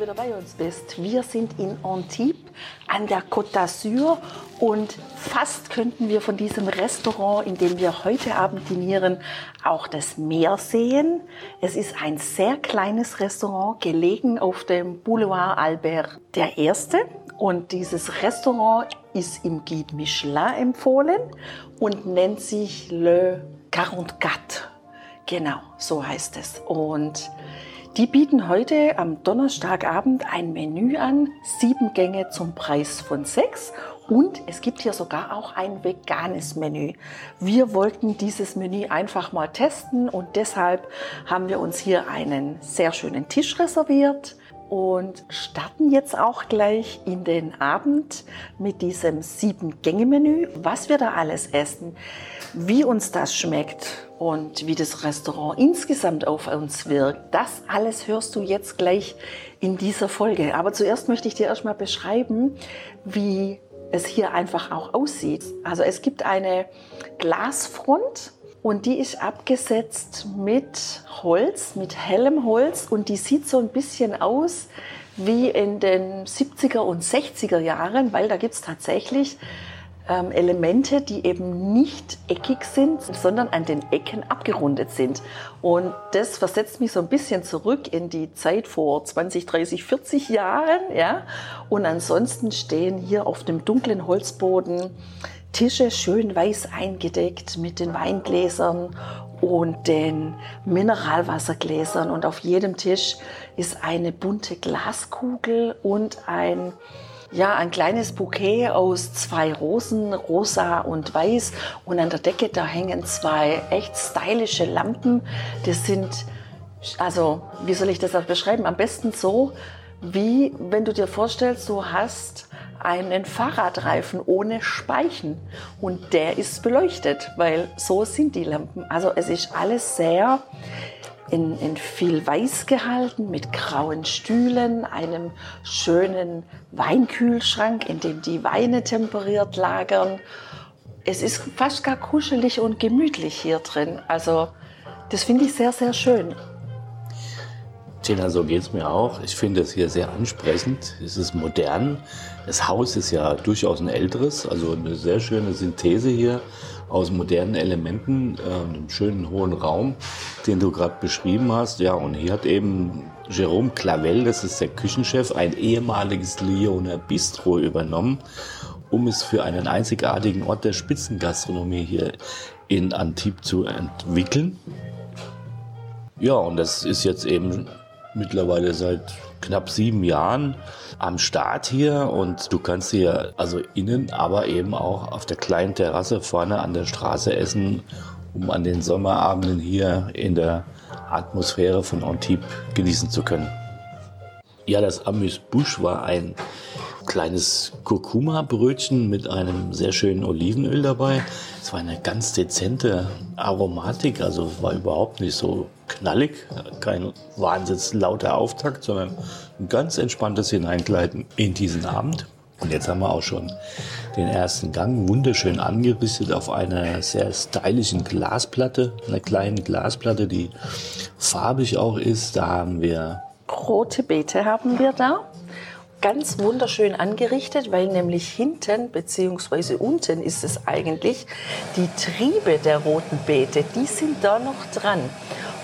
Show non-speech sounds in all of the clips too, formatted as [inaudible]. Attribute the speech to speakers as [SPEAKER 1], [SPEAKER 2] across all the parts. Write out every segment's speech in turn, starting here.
[SPEAKER 1] Wieder bei uns bist. Wir sind in Antibes an der Côte d'Azur und fast könnten wir von diesem Restaurant, in dem wir heute Abend dinieren, auch das Meer sehen. Es ist ein sehr kleines Restaurant, gelegen auf dem Boulevard Albert I. Und dieses Restaurant ist im Guide Michelin empfohlen und nennt sich Le 44. Genau, so heißt es. Und die bieten heute am Donnerstagabend ein Menü an, sieben Gänge zum Preis von sechs. Und es gibt hier sogar auch ein veganes Menü. Wir wollten dieses Menü einfach mal testen und deshalb haben wir uns hier einen sehr schönen Tisch reserviert und starten jetzt auch gleich in den Abend mit diesem Sieben-Gänge-Menü. Was wir da alles essen, wie uns das schmeckt und wie das Restaurant insgesamt auf uns wirkt, das alles hörst du jetzt gleich in dieser Folge. Aber zuerst möchte ich dir erstmal beschreiben, wie es hier einfach auch aussieht. Also es gibt eine Glasfront und die ist abgesetzt mit Holz, mit hellem Holz und die sieht so ein bisschen aus wie in den 70er und 60er Jahren, weil da gibt es tatsächlich ähm, Elemente, die eben nicht eckig sind, sondern an den Ecken abgerundet sind. Und das versetzt mich so ein bisschen zurück in die Zeit vor 20, 30, 40 Jahren. Ja? Und ansonsten stehen hier auf dem dunklen Holzboden Tische schön weiß eingedeckt mit den Weingläsern und den Mineralwassergläsern. Und auf jedem Tisch ist eine bunte Glaskugel und ein, ja, ein kleines Bouquet aus zwei Rosen, rosa und weiß. Und an der Decke, da hängen zwei echt stylische Lampen. Das sind, also, wie soll ich das auch beschreiben? Am besten so, wie wenn du dir vorstellst, du hast einen Fahrradreifen ohne Speichen und der ist beleuchtet, weil so sind die Lampen. Also es ist alles sehr in, in viel Weiß gehalten mit grauen Stühlen, einem schönen Weinkühlschrank, in dem die Weine temperiert lagern. Es ist fast gar kuschelig und gemütlich hier drin. Also das finde ich sehr, sehr schön.
[SPEAKER 2] Tina, so geht es mir auch. Ich finde es hier sehr ansprechend. Es ist modern. Das Haus ist ja durchaus ein älteres, also eine sehr schöne Synthese hier aus modernen Elementen, äh, einem schönen hohen Raum, den du gerade beschrieben hast. Ja, und hier hat eben Jerome Clavel, das ist der Küchenchef, ein ehemaliges Lyoner Bistro übernommen, um es für einen einzigartigen Ort der Spitzengastronomie hier in Antibes zu entwickeln. Ja, und das ist jetzt eben mittlerweile seit knapp sieben Jahren am Start hier und du kannst hier also innen, aber eben auch auf der kleinen Terrasse vorne an der Straße essen, um an den Sommerabenden hier in der Atmosphäre von Antibes genießen zu können. Ja, das Amuse-Bouche war ein kleines Kurkuma-Brötchen mit einem sehr schönen Olivenöl dabei. Es war eine ganz dezente Aromatik, also war überhaupt nicht so knallig, kein wahnsinnig lauter Auftakt, sondern ein ganz entspanntes Hineingleiten in diesen Abend. Und jetzt haben wir auch schon den ersten Gang wunderschön angerichtet auf einer sehr stylischen Glasplatte, einer kleinen Glasplatte, die farbig auch ist. Da haben wir
[SPEAKER 1] rote Beete haben wir da ganz wunderschön angerichtet, weil nämlich hinten bzw. unten ist es eigentlich die Triebe der roten Beete, die sind da noch dran.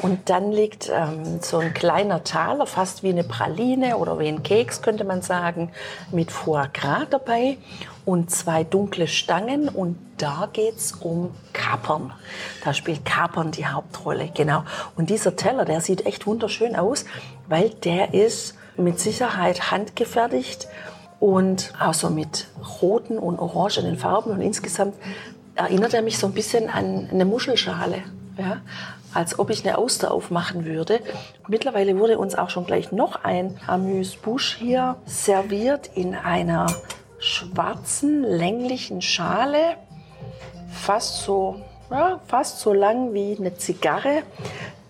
[SPEAKER 1] Und dann liegt ähm, so ein kleiner Taler, fast wie eine Praline oder wie ein Keks, könnte man sagen, mit Foie Gras dabei und zwei dunkle Stangen. Und da geht's um Kapern. Da spielt Kapern die Hauptrolle, genau. Und dieser Teller, der sieht echt wunderschön aus, weil der ist mit Sicherheit handgefertigt und auch so mit roten und orangenen Farben. Und insgesamt erinnert er mich so ein bisschen an eine Muschelschale. Ja? als ob ich eine Auster aufmachen würde. Mittlerweile wurde uns auch schon gleich noch ein Amüsbusch hier serviert in einer schwarzen, länglichen Schale. Fast so, ja, fast so lang wie eine Zigarre.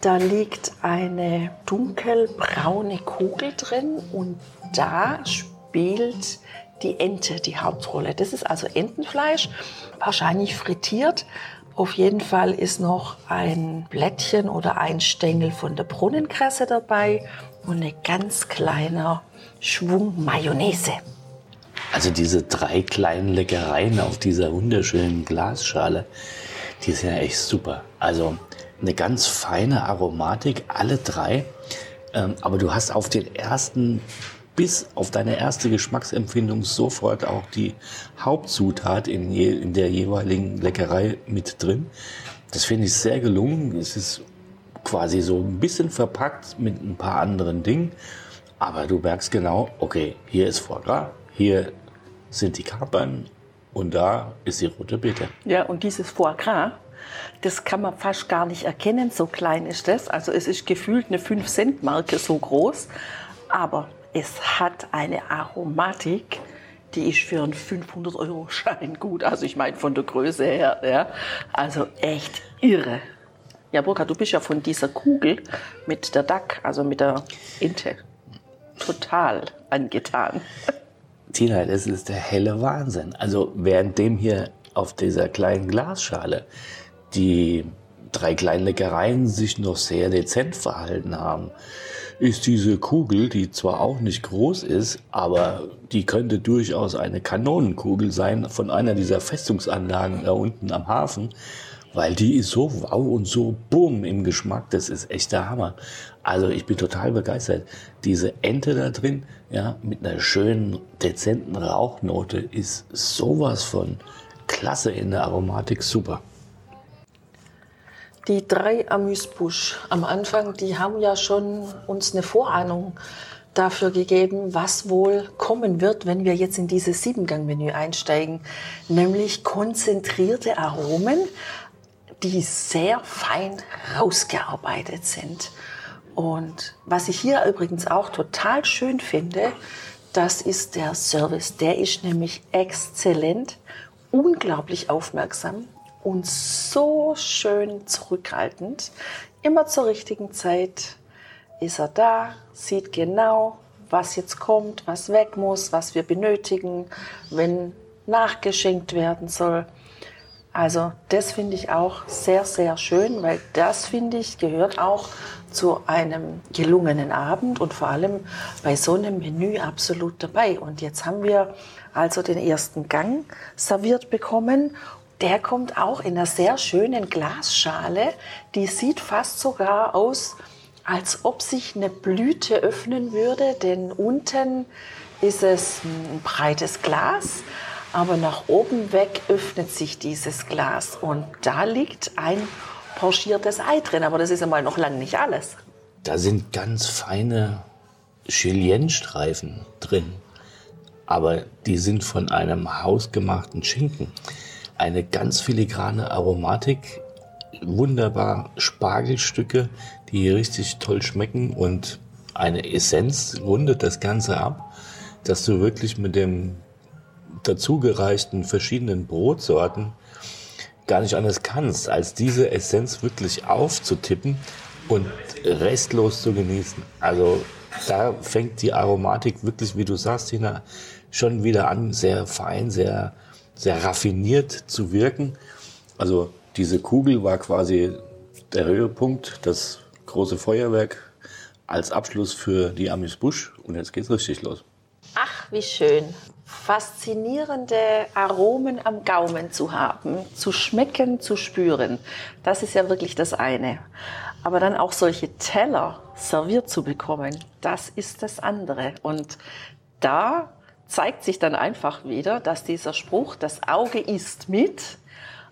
[SPEAKER 1] Da liegt eine dunkelbraune Kugel drin und da spielt die Ente die Hauptrolle. Das ist also Entenfleisch, wahrscheinlich frittiert. Auf jeden Fall ist noch ein Blättchen oder ein Stängel von der Brunnenkresse dabei und ein ganz kleiner Schwung Mayonnaise.
[SPEAKER 2] Also diese drei kleinen Leckereien auf dieser wunderschönen Glasschale, die sind ja echt super. Also eine ganz feine Aromatik, alle drei. Ähm, aber du hast auf den ersten bis auf deine erste Geschmacksempfindung sofort auch die Hauptzutat in, je, in der jeweiligen Leckerei mit drin. Das finde ich sehr gelungen. Es ist quasi so ein bisschen verpackt mit ein paar anderen Dingen. Aber du merkst genau, okay, hier ist Foie Gras, hier sind die Kapern und da ist die rote Beete.
[SPEAKER 1] Ja, und dieses Foie Gras, das kann man fast gar nicht erkennen, so klein ist das. Also es ist gefühlt eine 5-Cent-Marke so groß. Aber es hat eine Aromatik, die ist für einen 500-Euro-Schein gut. Also ich meine von der Größe her. Ja. Also echt irre. Ja, Burkhard, du bist ja von dieser Kugel mit der Duck, also mit der Inte, total angetan.
[SPEAKER 2] Tina, das ist der helle Wahnsinn. Also während dem hier auf dieser kleinen Glasschale die drei kleinen Leckereien sich noch sehr dezent verhalten haben, ist diese Kugel, die zwar auch nicht groß ist, aber die könnte durchaus eine Kanonenkugel sein von einer dieser Festungsanlagen da unten am Hafen, weil die ist so wow und so bumm im Geschmack, das ist echt der Hammer. Also ich bin total begeistert. Diese Ente da drin, ja, mit einer schönen, dezenten Rauchnote ist sowas von klasse in der Aromatik, super.
[SPEAKER 1] Die drei Amüsbusch am Anfang, die haben ja schon uns eine Vorahnung dafür gegeben, was wohl kommen wird, wenn wir jetzt in dieses Siebengang-Menü einsteigen, nämlich konzentrierte Aromen, die sehr fein rausgearbeitet sind. Und was ich hier übrigens auch total schön finde, das ist der Service. Der ist nämlich exzellent, unglaublich aufmerksam und so schön zurückhaltend. Immer zur richtigen Zeit ist er da, sieht genau, was jetzt kommt, was weg muss, was wir benötigen, wenn nachgeschenkt werden soll. Also das finde ich auch sehr, sehr schön, weil das finde ich gehört auch zu einem gelungenen Abend und vor allem bei so einem Menü absolut dabei. Und jetzt haben wir also den ersten Gang serviert bekommen der kommt auch in einer sehr schönen Glasschale. Die sieht fast sogar aus, als ob sich eine Blüte öffnen würde, denn unten ist es ein breites Glas, aber nach oben weg öffnet sich dieses Glas und da liegt ein pochiertes Ei drin, aber das ist einmal noch lange nicht alles.
[SPEAKER 2] Da sind ganz feine Julienne-Streifen drin, aber die sind von einem hausgemachten Schinken eine ganz filigrane Aromatik, wunderbar Spargelstücke, die richtig toll schmecken und eine Essenz rundet das Ganze ab, dass du wirklich mit dem dazugereichten verschiedenen Brotsorten gar nicht anders kannst, als diese Essenz wirklich aufzutippen und restlos zu genießen. Also da fängt die Aromatik wirklich, wie du sagst, Tina, schon wieder an, sehr fein, sehr sehr raffiniert zu wirken. Also diese Kugel war quasi der Höhepunkt, das große Feuerwerk als Abschluss für die Amis Busch. Und jetzt geht's richtig los.
[SPEAKER 1] Ach, wie schön. Faszinierende Aromen am Gaumen zu haben, zu schmecken, zu spüren. Das ist ja wirklich das eine. Aber dann auch solche Teller serviert zu bekommen, das ist das andere. Und da zeigt sich dann einfach wieder, dass dieser Spruch, das Auge isst mit,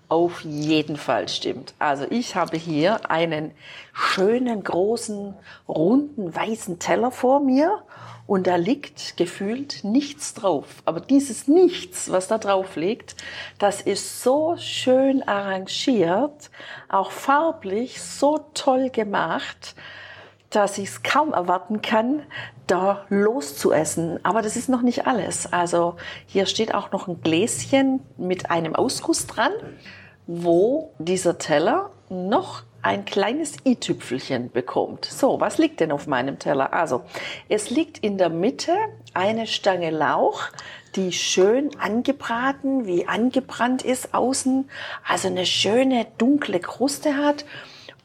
[SPEAKER 1] auf jeden Fall stimmt. Also ich habe hier einen schönen, großen, runden, weißen Teller vor mir und da liegt gefühlt nichts drauf. Aber dieses Nichts, was da drauf liegt, das ist so schön arrangiert, auch farblich so toll gemacht, dass ich es kaum erwarten kann, da loszuessen. Aber das ist noch nicht alles. Also hier steht auch noch ein Gläschen mit einem Ausguss dran, wo dieser Teller noch ein kleines i-Tüpfelchen bekommt. So, was liegt denn auf meinem Teller? Also, es liegt in der Mitte eine Stange Lauch, die schön angebraten, wie angebrannt ist außen, also eine schöne dunkle Kruste hat.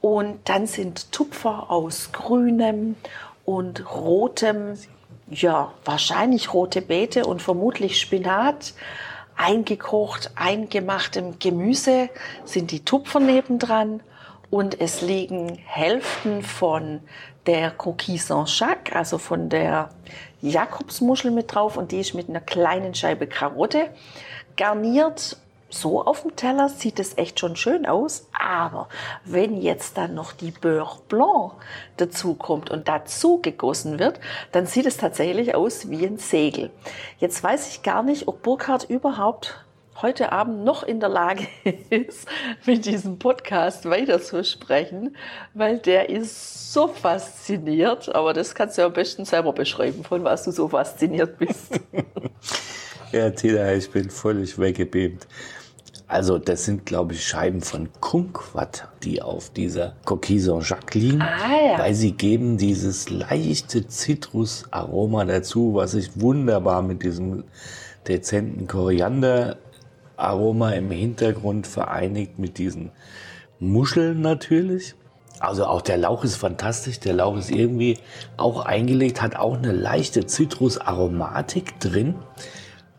[SPEAKER 1] Und dann sind Tupfer aus grünem und rotem, ja, wahrscheinlich rote Beete und vermutlich Spinat. Eingekocht, eingemachtem Gemüse sind die Tupfer nebendran und es liegen Hälften von der Coquille Saint-Jacques, also von der Jakobsmuschel mit drauf und die ist mit einer kleinen Scheibe Karotte garniert so auf dem Teller sieht es echt schon schön aus, aber wenn jetzt dann noch die Beurre Blanc dazu kommt und dazu gegossen wird, dann sieht es tatsächlich aus wie ein Segel. Jetzt weiß ich gar nicht, ob Burkhard überhaupt heute Abend noch in der Lage [laughs] ist, mit diesem Podcast weiter zu sprechen, weil der ist so fasziniert, aber das kannst du am besten selber beschreiben, von was du so fasziniert bist. [laughs]
[SPEAKER 2] ja, Tina, ich bin völlig weggebeamt. Also das sind, glaube ich, Scheiben von Kumquat, die auf dieser Coquille Saint-Jacques liegen, ah, ja. weil sie geben dieses leichte Zitrusaroma dazu, was sich wunderbar mit diesem dezenten Korianderaroma im Hintergrund vereinigt mit diesen Muscheln natürlich. Also auch der Lauch ist fantastisch. Der Lauch ist irgendwie auch eingelegt, hat auch eine leichte Zitrusaromatik drin.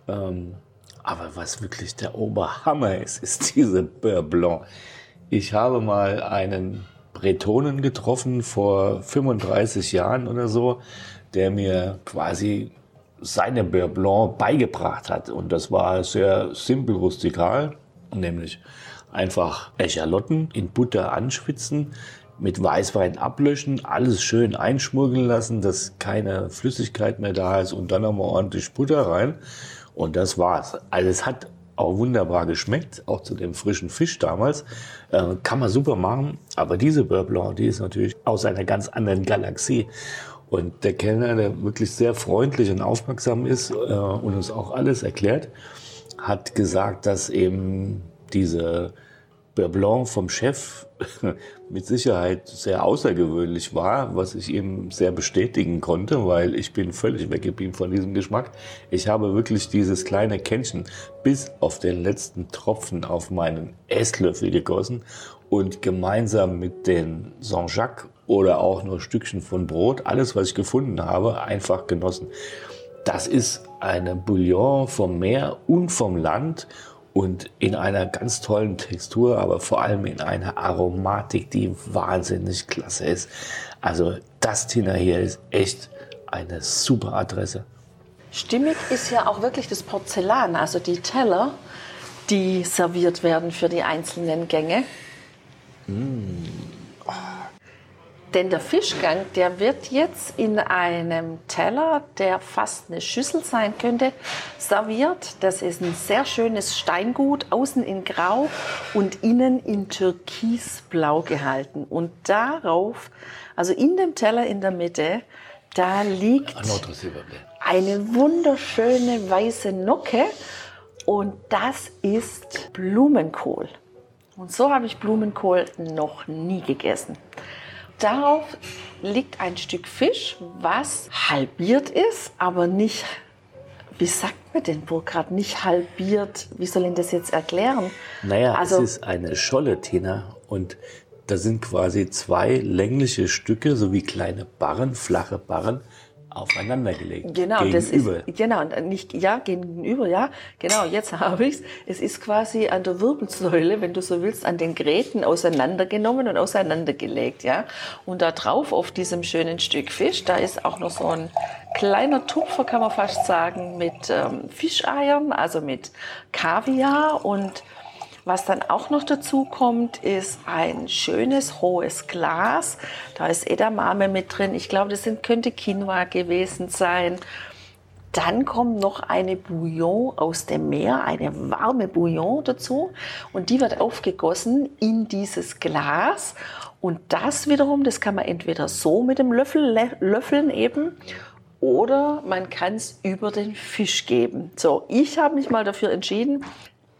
[SPEAKER 2] Ähm, aber was wirklich der Oberhammer ist, [laughs] ist diese Beurre Blanc. Ich habe mal einen Bretonen getroffen vor 35 Jahren oder so, der mir quasi seine Beurre Blanc beigebracht hat. Und das war sehr simpel rustikal, nämlich einfach Echalotten in Butter anschwitzen, mit Weißwein ablöschen, alles schön einschmuggeln lassen, dass keine Flüssigkeit mehr da ist und dann nochmal ordentlich Butter rein. Und das war's. Also es hat auch wunderbar geschmeckt, auch zu dem frischen Fisch damals. Äh, kann man super machen, aber diese Beurre die ist natürlich aus einer ganz anderen Galaxie. Und der Kellner, der wirklich sehr freundlich und aufmerksam ist äh, und uns auch alles erklärt, hat gesagt, dass eben diese Blanc vom Chef [laughs] mit Sicherheit sehr außergewöhnlich war, was ich ihm sehr bestätigen konnte, weil ich bin völlig weggeblieben von diesem Geschmack. Ich habe wirklich dieses kleine Kännchen bis auf den letzten Tropfen auf meinen Esslöffel gegossen und gemeinsam mit den Saint-Jacques oder auch nur Stückchen von Brot, alles was ich gefunden habe, einfach genossen. Das ist eine Bouillon vom Meer und vom Land und in einer ganz tollen Textur, aber vor allem in einer Aromatik, die wahnsinnig klasse ist. Also das Tina hier ist echt eine super Adresse.
[SPEAKER 1] Stimmig ist ja auch wirklich das Porzellan, also die Teller, die serviert werden für die einzelnen Gänge. Mm. Denn der Fischgang, der wird jetzt in einem Teller, der fast eine Schüssel sein könnte, serviert. Das ist ein sehr schönes Steingut, außen in Grau und innen in Türkisblau gehalten. Und darauf, also in dem Teller in der Mitte, da liegt eine wunderschöne weiße Nocke und das ist Blumenkohl. Und so habe ich Blumenkohl noch nie gegessen. Darauf liegt ein Stück Fisch, was halbiert ist, aber nicht, wie sagt man denn Burkhard, nicht halbiert. Wie soll ich das jetzt erklären?
[SPEAKER 2] Naja, also, es ist eine Scholle, Tina, und da sind quasi zwei längliche Stücke, so wie kleine Barren, flache Barren, aufeinander gelegt.
[SPEAKER 1] Genau, gegenüber. das ist genau nicht ja gegenüber, ja genau. Jetzt [laughs] habe ich's. Es ist quasi an der Wirbelsäule, wenn du so willst, an den Gräten auseinandergenommen und auseinandergelegt, ja. Und da drauf auf diesem schönen Stück Fisch, da ist auch noch so ein kleiner Tupfer, kann man fast sagen, mit ähm, Fischeiern, also mit Kaviar und Was dann auch noch dazu kommt, ist ein schönes hohes Glas. Da ist Edamame mit drin. Ich glaube, das sind, könnte Quinoa gewesen sein. Dann kommt noch eine Bouillon aus dem Meer, eine warme Bouillon dazu. Und die wird aufgegossen in dieses Glas. Und das wiederum, das kann man entweder so mit dem Löffel löffeln eben oder man kann es über den Fisch geben. So, ich habe mich mal dafür entschieden,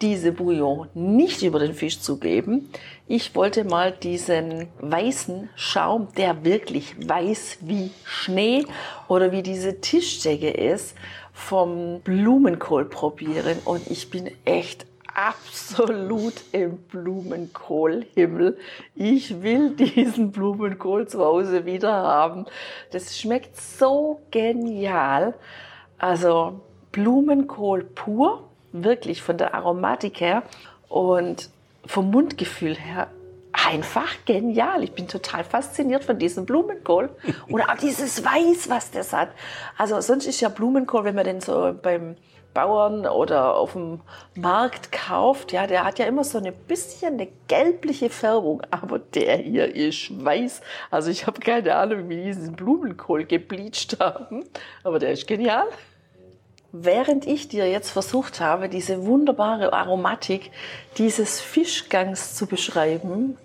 [SPEAKER 1] diese Bouillon nicht über den Fisch zu geben. Ich wollte mal diesen weißen Schaum, der wirklich weiß wie Schnee oder wie diese Tischdecke ist, vom Blumenkohl probieren. Und ich bin echt absolut im Blumenkohlhimmel. Ich will diesen Blumenkohl zu Hause wieder haben. Das schmeckt so genial. Also Blumenkohl pur, wirklich von der Aromatik her und vom Mundgefühl her einfach genial. Ich bin total fasziniert von diesem Blumenkohl [laughs] und auch dieses Weiß, was das hat. Also sonst ist ja Blumenkohl, wenn man den so beim Bauern oder auf dem Markt kauft, ja, der hat ja immer so ein bisschen eine gelbliche Färbung, [laughs] aber der hier ist weiß. Also ich habe keine Ahnung, wie die diesen Blumenkohl gebleicht haben, aber der ist genial. Während ich dir jetzt versucht habe, diese wunderbare Aromatik dieses Fischgangs zu beschreiben,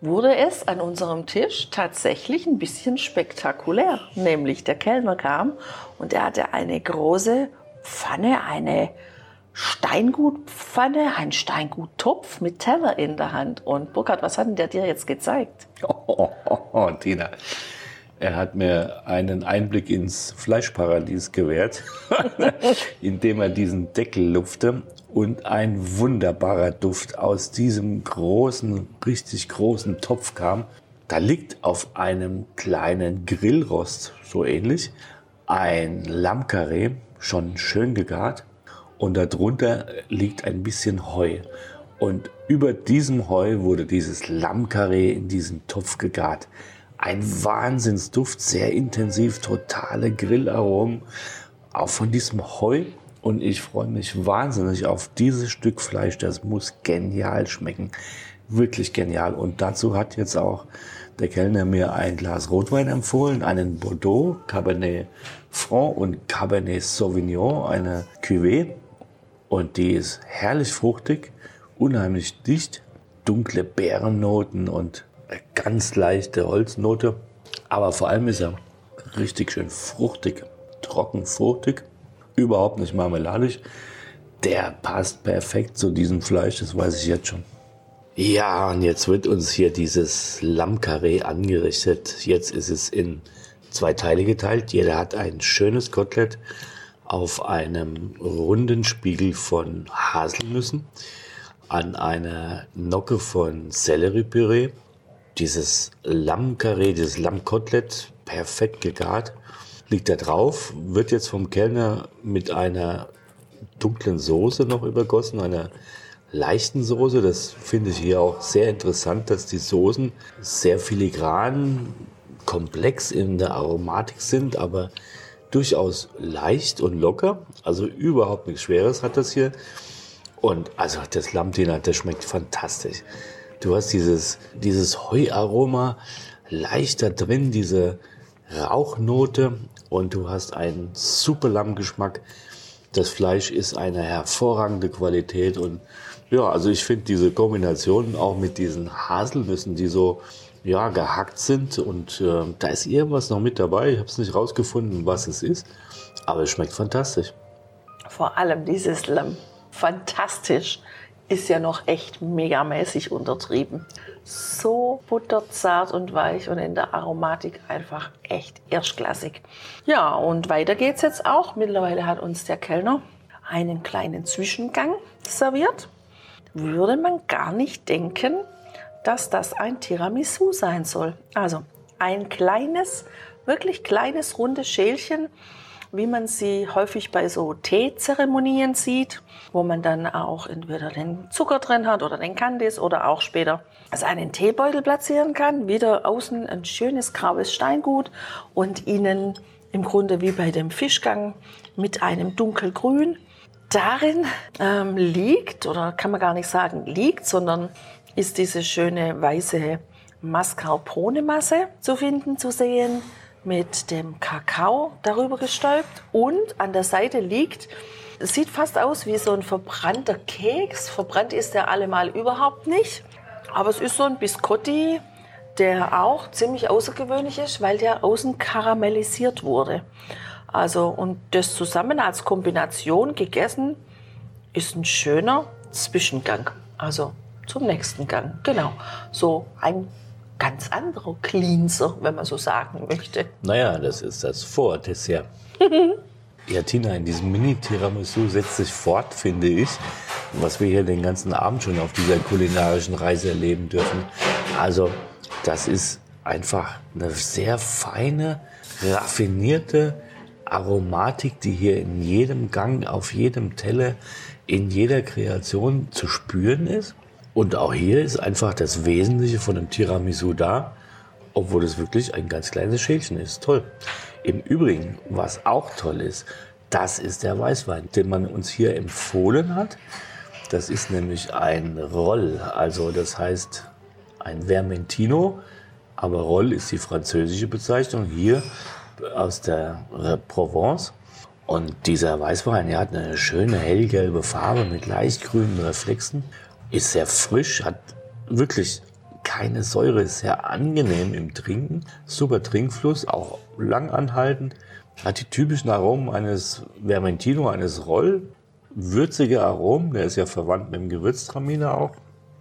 [SPEAKER 1] wurde es an unserem Tisch tatsächlich ein bisschen spektakulär. Nämlich der Kellner kam und er hatte eine große Pfanne, eine Steingutpfanne, ein Steinguttopf mit Teller in der Hand. Und Burkhard, was hat denn der dir jetzt gezeigt?
[SPEAKER 2] Oh, [laughs] oh, oh, Tina, er hat mir einen Einblick ins Fleischparadies gewährt, [laughs] indem er diesen Deckel lupfte und ein wunderbarer Duft aus diesem großen, richtig großen Topf kam. Da liegt auf einem kleinen Grillrost, so ähnlich, ein Lammkarree schon schön gegart und darunter liegt ein bisschen Heu. Und über diesem Heu wurde dieses Lammkarree in diesen Topf gegart. Ein Wahnsinnsduft, sehr intensiv, totale Grillaromen, auch von diesem Heu. Und ich freue mich wahnsinnig auf dieses Stück Fleisch. Das muss genial schmecken. Wirklich genial. Und dazu hat jetzt auch der Kellner mir ein Glas Rotwein empfohlen, einen Bordeaux, Cabernet Franc und Cabernet Sauvignon, eine Cuvée. Und die ist herrlich fruchtig, unheimlich dicht, dunkle Beerennoten und ganz leichte Holznote. Aber vor allem ist er richtig schön fruchtig, trocken fruchtig, überhaupt nicht marmeladisch. Der passt perfekt zu diesem Fleisch, das weiß ich jetzt schon. Ja, und jetzt wird uns hier dieses Lammkarree angerichtet. Jetzt ist es in zwei Teile geteilt. Jeder hat ein schönes Kotelett auf einem runden Spiegel von Haselnüssen, an einer Nocke von Selleriepüree. Dieses Lammkarree, dieses Lammkotelett, perfekt gegart, liegt da drauf, wird jetzt vom Kellner mit einer dunklen Soße noch übergossen, einer leichten Soße. Das finde ich hier auch sehr interessant, dass die Soßen sehr filigran, komplex in der Aromatik sind, aber durchaus leicht und locker. Also überhaupt nichts Schweres hat das hier. Und also das Lammdiener, das schmeckt fantastisch. Du hast dieses, dieses Heuaroma leicht da drin, diese Rauchnote und du hast einen super Lammgeschmack. Das Fleisch ist eine hervorragende Qualität und ja, also ich finde diese Kombination auch mit diesen Haselnüssen, die so ja, gehackt sind und äh, da ist irgendwas noch mit dabei. Ich habe es nicht rausgefunden, was es ist, aber es schmeckt fantastisch.
[SPEAKER 1] Vor allem dieses Lamm. Fantastisch ist ja noch echt megamäßig untertrieben. So butterzart und weich und in der Aromatik einfach echt erstklassig. Ja, und weiter geht's jetzt auch. Mittlerweile hat uns der Kellner einen kleinen Zwischengang serviert würde man gar nicht denken, dass das ein Tiramisu sein soll. Also ein kleines, wirklich kleines, rundes Schälchen, wie man sie häufig bei so Teezeremonien sieht, wo man dann auch entweder den Zucker drin hat oder den Candice oder auch später seinen Teebeutel platzieren kann. Wieder außen ein schönes graues Steingut und innen im Grunde wie bei dem Fischgang mit einem dunkelgrün darin ähm, liegt, oder kann man gar nicht sagen liegt, sondern ist diese schöne weiße Mascarpone-Masse zu finden, zu sehen, mit dem Kakao darüber gestäubt. Und an der Seite liegt, sieht fast aus wie so ein verbrannter Keks. Verbrannt ist der allemal überhaupt nicht. Aber es ist so ein Biscotti, der auch ziemlich außergewöhnlich ist, weil der außen karamellisiert wurde. Also, und das zusammen als Kombination gegessen ist ein schöner Zwischengang. Also zum nächsten Gang. Genau. So ein ganz anderer Cleanser, wenn man so sagen möchte.
[SPEAKER 2] Naja, das ist das Vordessert. [laughs] ja, Tina, in diesem Mini-Tiramisu setzt sich fort, finde ich, was wir hier den ganzen Abend schon auf dieser kulinarischen Reise erleben dürfen. Also, das ist einfach eine sehr feine, raffinierte Aromatik, die hier in jedem Gang, auf jedem Teller, in jeder Kreation zu spüren ist. Und auch hier ist einfach das Wesentliche von dem Tiramisu da, obwohl es wirklich ein ganz kleines Schälchen ist. Toll. Im Übrigen, was auch toll ist, das ist der Weißwein, den man uns hier empfohlen hat. Das ist nämlich ein Roll, also das heißt ein Vermentino, aber Roll ist die französische Bezeichnung hier aus der Provence. Und dieser Weißwein, der hat eine schöne hellgelbe Farbe mit leicht grünen Reflexen ist sehr frisch, hat wirklich keine Säure, ist sehr angenehm im Trinken, super Trinkfluss, auch lang anhaltend, hat die typischen Aromen eines Vermentino, eines Roll, würzige Aromen, der ist ja verwandt mit dem Gewürztraminer auch.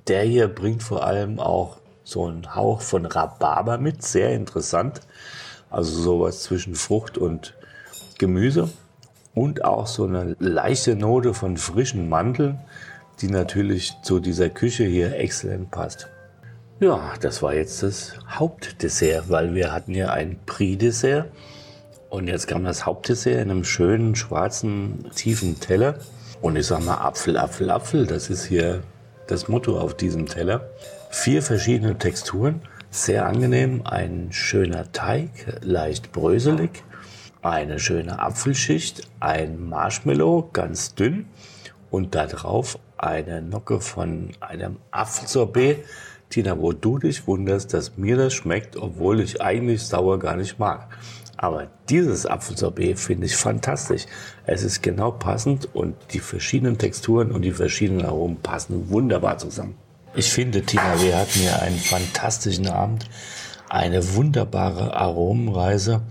[SPEAKER 2] Der hier bringt vor allem auch so einen Hauch von Rhabarber mit, sehr interessant. Also sowas zwischen Frucht und Gemüse. Und auch so eine leichte Note von frischen Mandeln die natürlich zu dieser Küche hier exzellent passt. Ja, das war jetzt das Hauptdessert, weil wir hatten ja ein Prix-Dessert und jetzt kam das Hauptdessert in einem schönen schwarzen tiefen Teller. Und ich sag mal Apfel, Apfel, Apfel, das ist hier das Motto auf diesem Teller. Vier verschiedene Texturen, sehr angenehm, ein schöner Teig, leicht bröselig, eine schöne Apfelschicht, ein Marshmallow, ganz dünn und da drauf eine Nocke von einem Apfelsorbet. Tina, wo du dich wunderst, dass mir das schmeckt, obwohl ich eigentlich sauer gar nicht mag. Aber dieses Apfelsorbet finde ich fantastisch. Es ist genau passend und die verschiedenen Texturen und die verschiedenen Aromen passen wunderbar zusammen. Ich finde, Tina, wir hatten hier einen fantastischen Abend, eine wunderbare Aromenreise.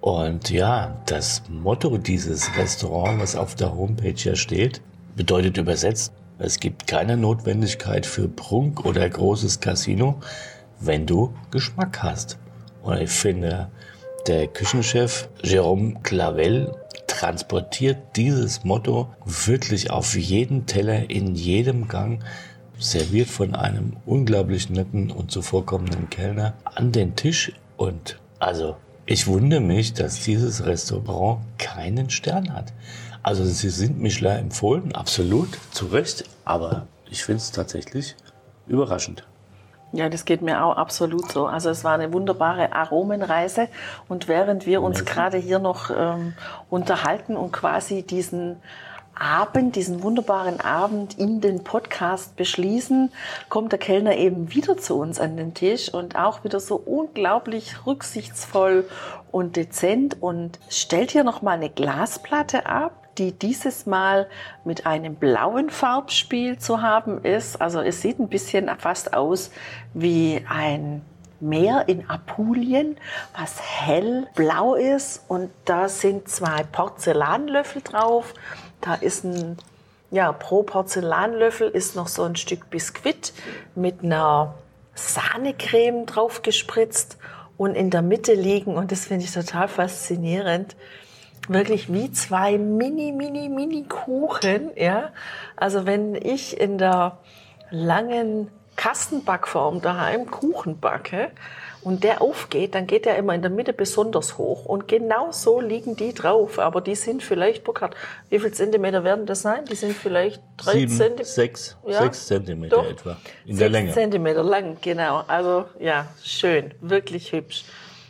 [SPEAKER 2] Und ja, das Motto dieses Restaurants, was auf der Homepage ja steht, bedeutet übersetzt es gibt keine Notwendigkeit für Prunk oder großes Casino, wenn du Geschmack hast. Und ich finde, der Küchenchef Jérôme Clavel transportiert dieses Motto wirklich auf jeden Teller, in jedem Gang, serviert von einem unglaublich netten und zuvorkommenden Kellner an den Tisch. Und also, ich wundere mich, dass dieses Restaurant keinen Stern hat. Also sie sind Michelin empfohlen, absolut, zu Recht, aber ich finde es tatsächlich überraschend.
[SPEAKER 1] Ja, das geht mir auch absolut so. Also es war eine wunderbare Aromenreise und während wir uns gerade hier noch ähm, unterhalten und quasi diesen Abend, diesen wunderbaren Abend in den Podcast beschließen, kommt der Kellner eben wieder zu uns an den Tisch und auch wieder so unglaublich rücksichtsvoll und dezent und stellt hier nochmal eine Glasplatte ab die dieses Mal mit einem blauen Farbspiel zu haben ist. Also es sieht ein bisschen fast aus wie ein Meer in Apulien, was hellblau ist und da sind zwei Porzellanlöffel drauf. Da ist ein, ja, pro Porzellanlöffel ist noch so ein Stück Biskuit mit einer Sahnecreme drauf gespritzt und in der Mitte liegen, und das finde ich total faszinierend, wirklich wie zwei mini, mini, mini Kuchen, ja. Also wenn ich in der langen Kastenbackform daheim Kuchen backe und der aufgeht, dann geht der immer in der Mitte besonders hoch. Und genau so liegen die drauf. Aber die sind vielleicht, Burkhard, wie viel Zentimeter werden das sein? Die sind vielleicht drei
[SPEAKER 2] Sieben, Zentimeter. Sechs, ja? sechs Zentimeter Doch. etwa in der Länge.
[SPEAKER 1] Zentimeter lang, genau. Also ja, schön, wirklich hübsch.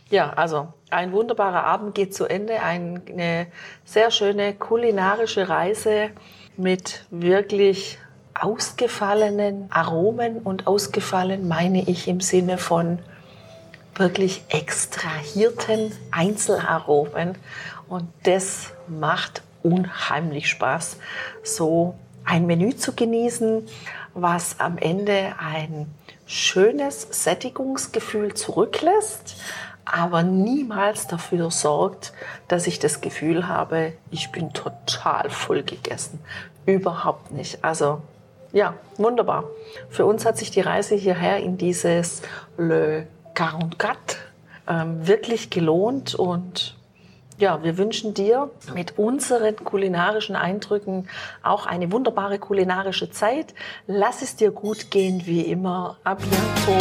[SPEAKER 1] Ja, also ein wunderbarer Abend geht zu Ende. Eine sehr schöne kulinarische Reise mit wirklich ausgefallenen Aromen und ausgefallen meine ich im Sinne von wirklich extrahierten Einzelaromen. Und das macht unheimlich Spaß, so ein Menü zu genießen, was am Ende ein schönes Sättigungsgefühl zurücklässt, aber niemals dafür sorgt, dass ich das Gefühl habe, ich bin total voll gegessen. Überhaupt nicht. Also ja, wunderbar. Für uns hat sich die Reise hierher in dieses Le 44 ähm, wirklich gelohnt und ja, wir wünschen dir mit unseren kulinarischen Eindrücken auch eine wunderbare kulinarische Zeit. Lass es dir gut gehen, wie immer. A bientôt.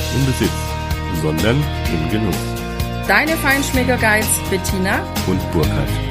[SPEAKER 2] im Besitz, sondern im Genuss.
[SPEAKER 3] Deine Feinschmecker Guides Bettina
[SPEAKER 2] und Burkhard.